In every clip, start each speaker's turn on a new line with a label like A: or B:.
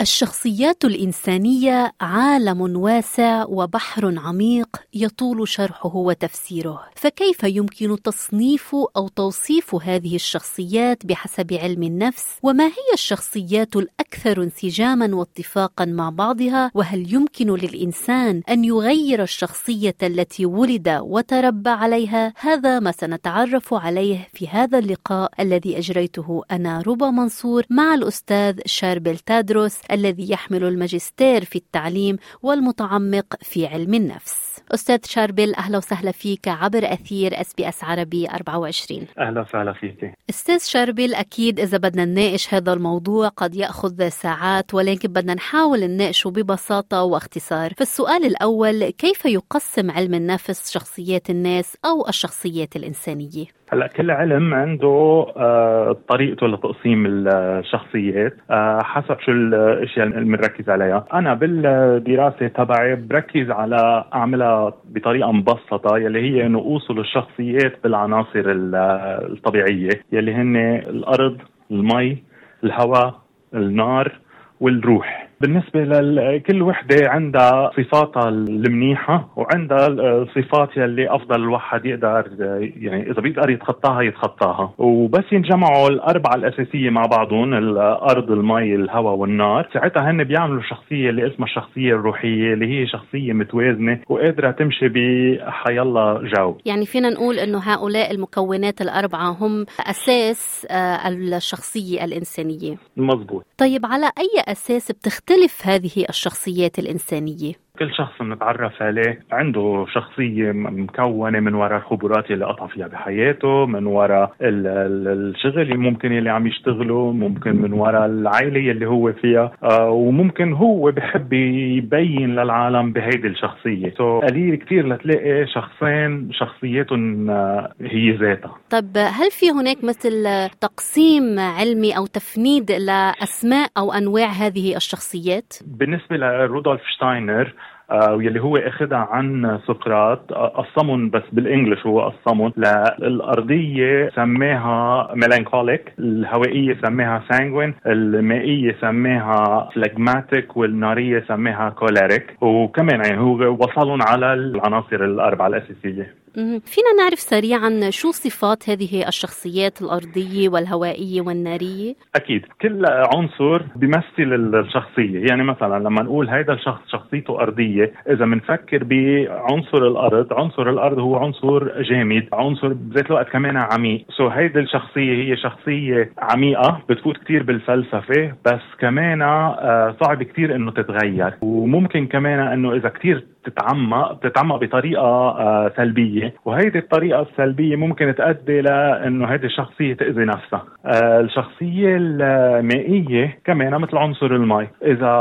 A: الشخصيات الإنسانية عالم واسع وبحر عميق يطول شرحه وتفسيره. فكيف يمكن تصنيف أو توصيف هذه الشخصيات بحسب علم النفس؟ وما هي الشخصيات الأكثر انسجاما واتفاقا مع بعضها؟ وهل يمكن للإنسان أن يغير الشخصية التي ولد وتربى عليها؟ هذا ما سنتعرف عليه في هذا اللقاء الذي أجريته أنا ربى منصور مع الأستاذ شاربل تادروس. الذي يحمل الماجستير في التعليم والمتعمق في علم النفس. أستاذ شاربل أهلا وسهلا فيك عبر أثير SBS عربي 24
B: أهلا وسهلا فيك.
A: أستاذ شاربل أكيد إذا بدنا نناقش هذا الموضوع قد يأخذ ساعات ولكن بدنا نحاول نناقشه ببساطة واختصار. فالسؤال الأول كيف يقسم علم النفس شخصيات الناس أو الشخصيات الإنسانية؟
B: هلا كل علم عنده آه طريقته لتقسيم الشخصيات آه حسب شو الأشياء اللي بنركز عليها، أنا بالدراسة تبعي بركز على أعملها بطريقة مبسطة يلي هي إنه أوصل الشخصيات بالعناصر الطبيعية يلي هن الأرض، المي، الهواء، النار والروح. بالنسبة لكل وحدة عندها صفاتها المنيحة وعندها الصفات يلي أفضل الواحد يقدر يعني إذا بيقدر يتخطاها يتخطاها. وبس ينجمعوا الأربعة الأساسية مع بعضهم الأرض المي الهواء والنار. ساعتها هن بيعملوا شخصية اللي اسمها الشخصية الروحية اللي هي شخصية متوازنة وقادرة تمشي بحيالله جو.
A: يعني فينا نقول أنه هؤلاء المكونات الأربعة هم أساس آه، الشخصية الإنسانية.
B: مزبوط
A: طيب على أي أساس بتختلف هذه الشخصيات الإنسانية؟
B: كل شخص بنتعرف عليه عنده شخصية مكونة من وراء الخبرات اللي قطع فيها بحياته من وراء الشغل اللي ممكن اللي عم يشتغله ممكن من وراء العائلة اللي هو فيها آه وممكن هو بحب يبين للعالم بهيدي الشخصية سو قليل كثير لتلاقي شخصين شخصيتهم آه هي ذاتها
A: طب هل في هناك مثل تقسيم علمي أو تفنيد لأسماء أو أنواع هذه الشخصيات؟
B: بالنسبة لرودولف شتاينر واللي هو أخذها عن سقراط آه، قسمهم بس بال English هو قسمهم للارضيه سماها melancholic الهوائية سماها sanguine المائية سماها phlegmatic والنارية سماها choleric وكمان يعني هو وصلهم على العناصر الأربعة الأساسية.
A: فينا نعرف سريعا شو صفات هذه الشخصيات الأرضية والهوائية والنارية؟
B: أكيد. كل عنصر بيمثل الشخصية. يعني مثلا لما نقول هذا الشخص شخصيته أرضية إذا بنفكر بعنصر الأرض عنصر الأرض هو عنصر جامد عنصر بذات الوقت كمان عميق. سو هيدي الشخصية هي شخصية عميقة بتفوت كتير بالفلسفة بس كمان آه، صعب كتير إنه تتغير. وممكن كمان إنه إذا كتير تتعمق بتتعمق بطريقة آه، سلبية. وهيدي الطريقة السلبية ممكن تؤدي لأنه هيدي الشخصية تأذي نفسها. آه، الشخصية المائية كمان مثل عنصر المي. إذا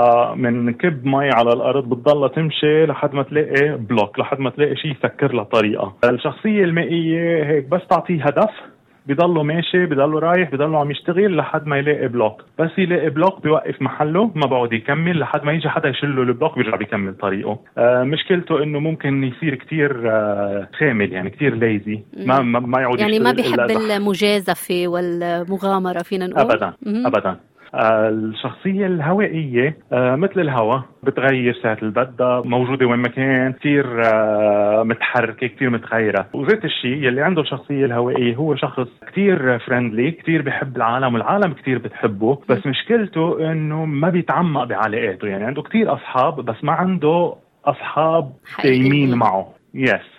B: كب مي على الأرض بتضلها تمشي لحد ما تلاقي block لحد ما تلاقي شيء يسكر لها طريقة. الشخصية المائية هيك بس تعطيه هدف. بضله ماشي بضله رايح بضله عم يشتغل لحد ما يلاقي block. بس يلاقي block بيوقف محله ما بعد يكمل لحد ما يجي حدا يشله ال block بيرجع بيكمل طريقه. آه مشكلته إنه ممكن يصير كتير آه خامل يعني كتير lazy ما ما, ما يعود
A: يعني ما بيحب المجازفة والمغامرة فينا نقول.
B: ابدا ابدا. الشخصية الهوائية آه، مثل الهواء بتغير ساعة اللي بدها موجودة وين ما كان كثير آه، متحركة كثير متغيرة. وذات الشيء يلي عنده الشخصية الهوائية هو شخص كثير friendly كثير بحب العالم والعالم كثير بتحبه. بس مشكلته إنه ما بيتعمق بعلاقاته يعني عنده كثير أصحاب بس ما عنده أصحاب دايمين معه. yes yes.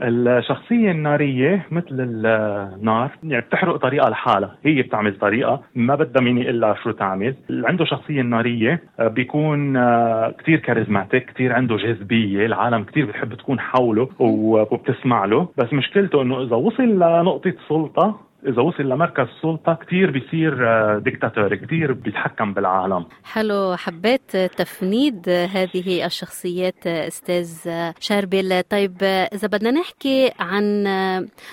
B: الشخصية النارية مثل النار يعني بتحرق طريقة لحالها هي بتعمل طريقة ما بدها مين يقول لها شو تعمل. اللي عنده شخصية نارية آه، بيكون آه، كتير charismatic كتير عنده جاذبية العالم كتير بتحب تكون حوله وبتسمع له. بس مشكلته إنه إذا وصل لنقطة سلطة إذا وصل لمركز السلطة كثير بيصير آه، ديكتاتور كثير بيتحكم بالعالم.
A: حلو حبيت تفنيد هذه الشخصيات أستاذ شاربل طيب إذا بدنا نحكي عن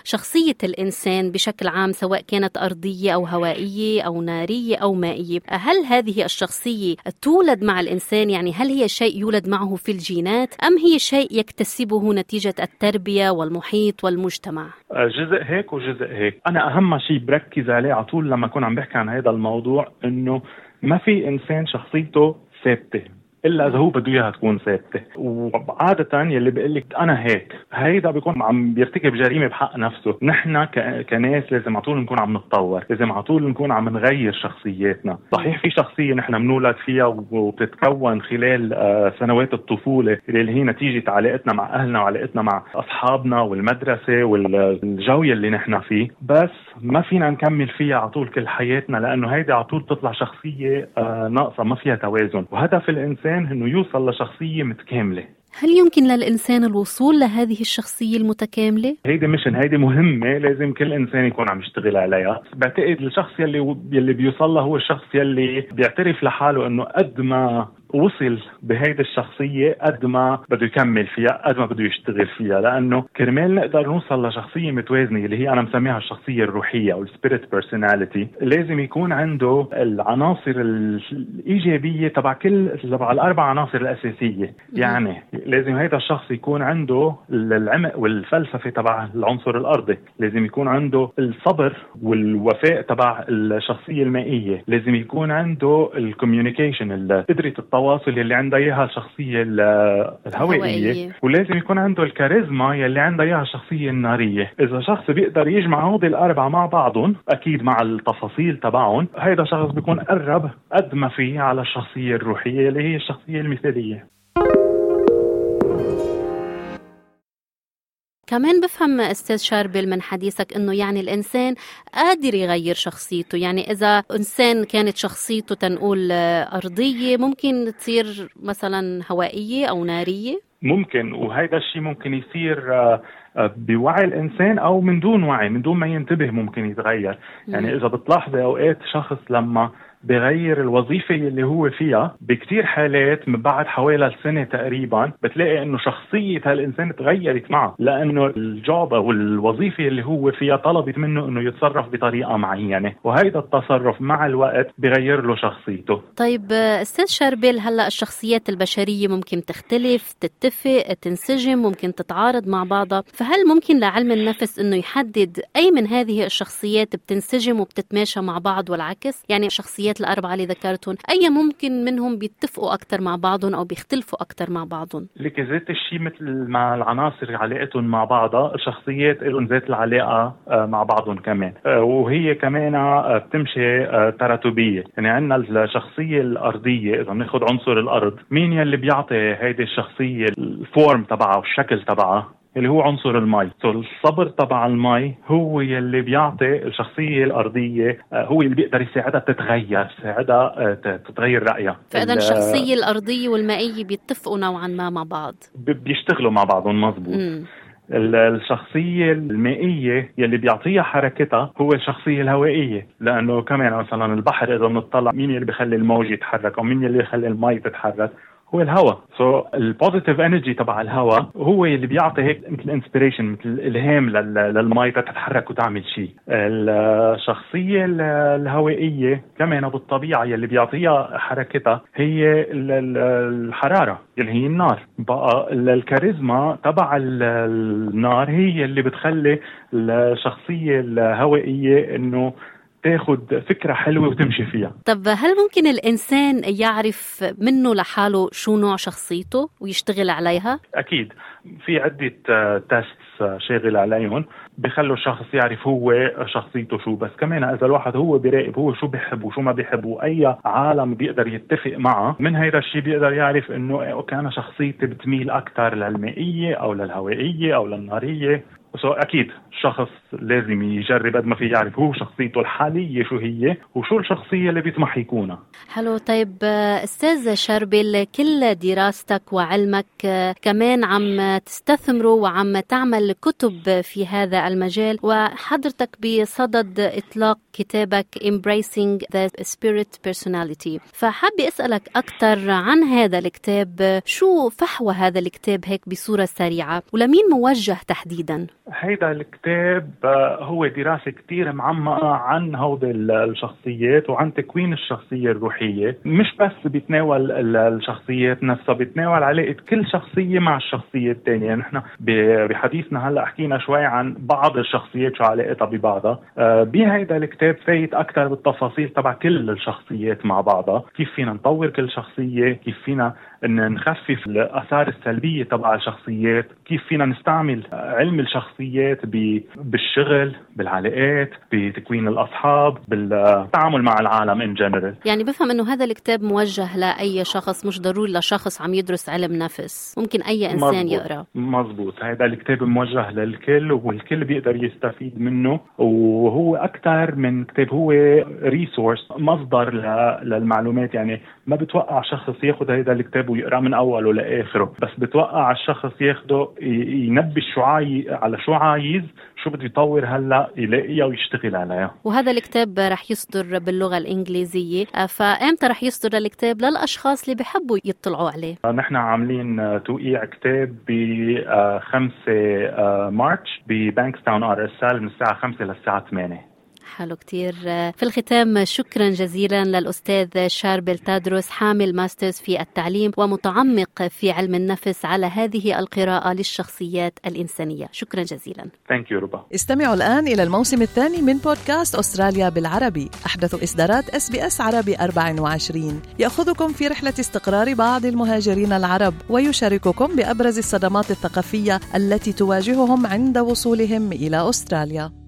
A: شخصية الإنسان بشكل عام سواء كانت أرضية أو هوائية أو نارية أو مائية هل هذه الشخصية تولد مع الإنسان؟ يعني هل هي شيء يولد معه في الجينات أم هي شيء يكتسبه نتيجة التربية والمحيط والمجتمع؟
B: آه، جزء هيك وجزء هيك. أنا أهم شيء بركز عليه على طول لما أكون عم بحكي عن هذا الموضوع إنه ما في إنسان شخصيته ثابتة. إلا إذا هو بده إياها تكون ثابتة. وعادة يلي بيقول لك أنا هيك هيدا بيكون عم بيرتكب جريمة بحق نفسه نحن كناس لازم على طول نكون عم نتطور لازم على طول نكون عم نغير شخصياتنا. صحيح في شخصية نحن بنولد فيها وبتتكون خلال آه، سنوات الطفولة اللي هي نتيجة علاقتنا مع أهلنا وعلاقتنا مع أصحابنا والمدرسة والجو اللي نحن فيه. بس ما فينا نكمل فيها على طول كل حياتنا لأنه هيدي على طول تطلع شخصية آه، ناقصة ما فيها توازن. وهدف الإنسان الإنسان أنه يوصل لشخصية متكاملة
A: هل يمكن للإنسان الوصول لهذه الشخصية المتكاملة؟
B: هيدي mission هيدي مهمة لازم كل إنسان يكون عم يشتغل عليها بعتقد الشخص يلي يلي بيوصل له هو الشخص يلي بيعترف لحاله أنه قد ما وصل بهيدي الشخصية قد ما بده يكمل فيها قد ما بده يشتغل فيها لأنه كرمال نقدر نوصل لشخصية متوازنة اللي هي أنا مسميها الشخصية الروحية أو ال spirit personality لازم يكون عنده العناصر الإيجابية تبع كل تبع الأربع عناصر الأساسية. يعني لازم هذا الشخص يكون عنده العمق والفلسفة تبع العنصر الأرضي. لازم يكون عنده الصبر والوفاء تبع الشخصية المائية. لازم يكون عنده الكوميونيكيشن قدرة التواصل التواصل يلي عندها إياها الشخصية الهوائية. ولازم يكون عنده الكاريزما يلي عندها إياها الشخصية النارية. إذا شخص بيقدر يجمع هودي الأربعة مع بعضهم أكيد مع التفاصيل تبعهم هيدا شخص بيكون قرب قد ما فيه على الشخصية الروحية اللي هي الشخصية المثالية.
A: كمان بفهم أستاذ شاربل من حديثك إنه يعني الإنسان قادر يغير شخصيته. يعني إذا إنسان كانت شخصيته تنقول أرضية ممكن تصير مثلا هوائية أو نارية؟
B: ممكن وهذا الشيء ممكن يصير آه، آه، بوعي الإنسان أو من دون وعي من دون ما ينتبه ممكن يتغير. يعني إذا بتلاحظي أوقات شخص لما بغير الوظيفة اللي هو فيها بكتير حالات من بعد حوالي سنة تقريبا بتلاقي إنه شخصية هالإنسان تغيرت معه لأنه الجوب أو الوظيفة اللي هو فيها طلبت منه إنه يتصرف بطريقة معينة وهيدا التصرف مع الوقت بغير له شخصيته.
A: طيب أستاذ شربل هلأ الشخصيات البشرية ممكن تختلف تتفق تنسجم ممكن تتعارض مع بعضها فهل ممكن لعلم النفس إنه يحدد أي من هذه الشخصيات بتنسجم وبتتماشى مع بعض والعكس؟ يعني شخصيات الشخصيات الأربعة اللي ذكرتهم أي ممكن منهم بيتفقوا أكثر مع بعضهم أو بيختلفوا أكثر مع بعضهم؟
B: لك ذات الشيء مثل مع العناصر علاقتهم مع بعضها الشخصيات لهم ذات العلاقة آه، مع بعضهم كمان. آه، وهي كمان آه، بتمشي تراتبية. يعني عندنا الشخصية الأرضية إذا بناخذ عنصر الأرض مين يلي بيعطي هيدي الشخصية الفورم تبعها والشكل تبعها؟ اللي هو عنصر المي الصبر تبع المي هو يلي بيعطي الشخصية الأرضية آه، هو اللي بيقدر يساعدها تتغير يساعدها آه، تتغير رأيها.
A: فإذا الشخصية الأرضية والمائية بيتفقوا نوعا ما مع بعض.
B: بيشتغلوا مع بعضهم مزبوط م. الشخصية المائية يلي بيعطيها حركتها هو الشخصية الهوائية لأنه كمان مثلا البحر إذا بنطلع مين يلي بيخلي الموج يتحرك أو مين يلي بيخلي المي تتحرك؟ هو الهواء so ال positive energy تبع الهواء هو اللي بيعطي هيك مثل inspiration مثل إلهام للمي تتحرك وتعمل شيء الشخصية الهوائية كمان بالطبيعة يلي بيعطيها حركتها هي الحرارة اللي هي النار. بقى الكاريزما تبع النار هي اللي بتخلي الشخصية الهوائية إنه تاخذ فكرة حلوة وتمشي فيها.
A: طب هل ممكن الإنسان يعرف منه لحاله شو نوع شخصيته ويشتغل عليها؟
B: أكيد. في عدة test آه، شاغل عليهم. بخلوا الشخص يعرف هو شخصيته شو. بس كمان إذا الواحد هو بيراقب هو شو بيحب وشو ما بيحب واي عالم بيقدر يتفق معه من هيدا الشيء بيقدر يعرف إنه okay أنا شخصيتي بتميل أكثر للمائية أو للهوائية أو للنارية. أكيد الشخص لازم يجرب قد ما في يعرف. هو شخصيته الحالية شو هي؟ وشو الشخصية اللي بيطمح يكونها
A: حلو. طيب أستاذ شربل كل دراستك وعلمك كمان عم تستثمروا وعم تعمل كتب في هذا المجال وحضرتك بصدد إطلاق كتابك Embracing the Spirit Personality. فحابة أسألك أكثر عن هذا الكتاب. شو فحوى هذا الكتاب هيك بصورة سريعة؟ ولمين موجه تحديدا؟
B: هيدا الكتاب آه، هو دراسة كتير معمقة عن هودي الشخصيات وعن تكوين الشخصية الروحية. مش بس بيتناول الشخصيات نفسها بيتناول علاقة كل شخصية مع الشخصية الثانية يعني نحن بحديثنا هلأ حكينا شوي عن بعض الشخصيات شو علاقتها ببعضها. آه، بهيدا الكتاب فايت أكثر بالتفاصيل تبع كل الشخصيات مع بعضها. كيف فينا نطور كل شخصية؟ كيف فينا إن نخفف الآثار السلبية تبع الشخصيات كيف فينا نستعمل علم الشخصيات بالشغل بالعلاقات بتكوين الأصحاب بالتعامل مع العالم in general
A: يعني بفهم إنه هذا الكتاب موجه لأي شخص مش ضروري لشخص عم يدرس علم نفس. ممكن أي إنسان مزبوط. يقرأ.
B: مزبوط هذا الكتاب موجه للكل والكل بيقدر يستفيد منه. وهو أكثر من كتاب هو ريسورس مصدر للمعلومات. يعني ما بتوقع شخص ياخذ هذا الكتاب ويقرا من أوله لآخره. بس بتوقع الشخص ياخده ينبش شو عاي على شو عايز شو بده يطور هلأ يلاقيها ويشتغل عليها.
A: وهذا الكتاب رح يصدر باللغة الإنجليزية. فامتى رح يصدر الكتاب للأشخاص اللي بحبوا يطلعوا عليه؟
B: نحن عاملين توقيع كتاب ب 5 آه، March ببانكس تاون RSL من الساعة 5 للساعة 8
A: حلو كتير. في الختام شكرا جزيلا للأستاذ شاربل تادروس حامل masters في التعليم ومتعمق في علم النفس على هذه القراءة للشخصيات الإنسانية. شكرا جزيلا.
B: Thank you, ربا.
C: استمعوا الآن إلى الموسم الثاني من بودكاست أستراليا بالعربي. أحدث إصدارات إس بي إس عربي 24 يأخذكم في رحلة استقرار بعض المهاجرين العرب ويشارككم بأبرز الصدمات الثقافية التي تواجههم عند وصولهم إلى أستراليا.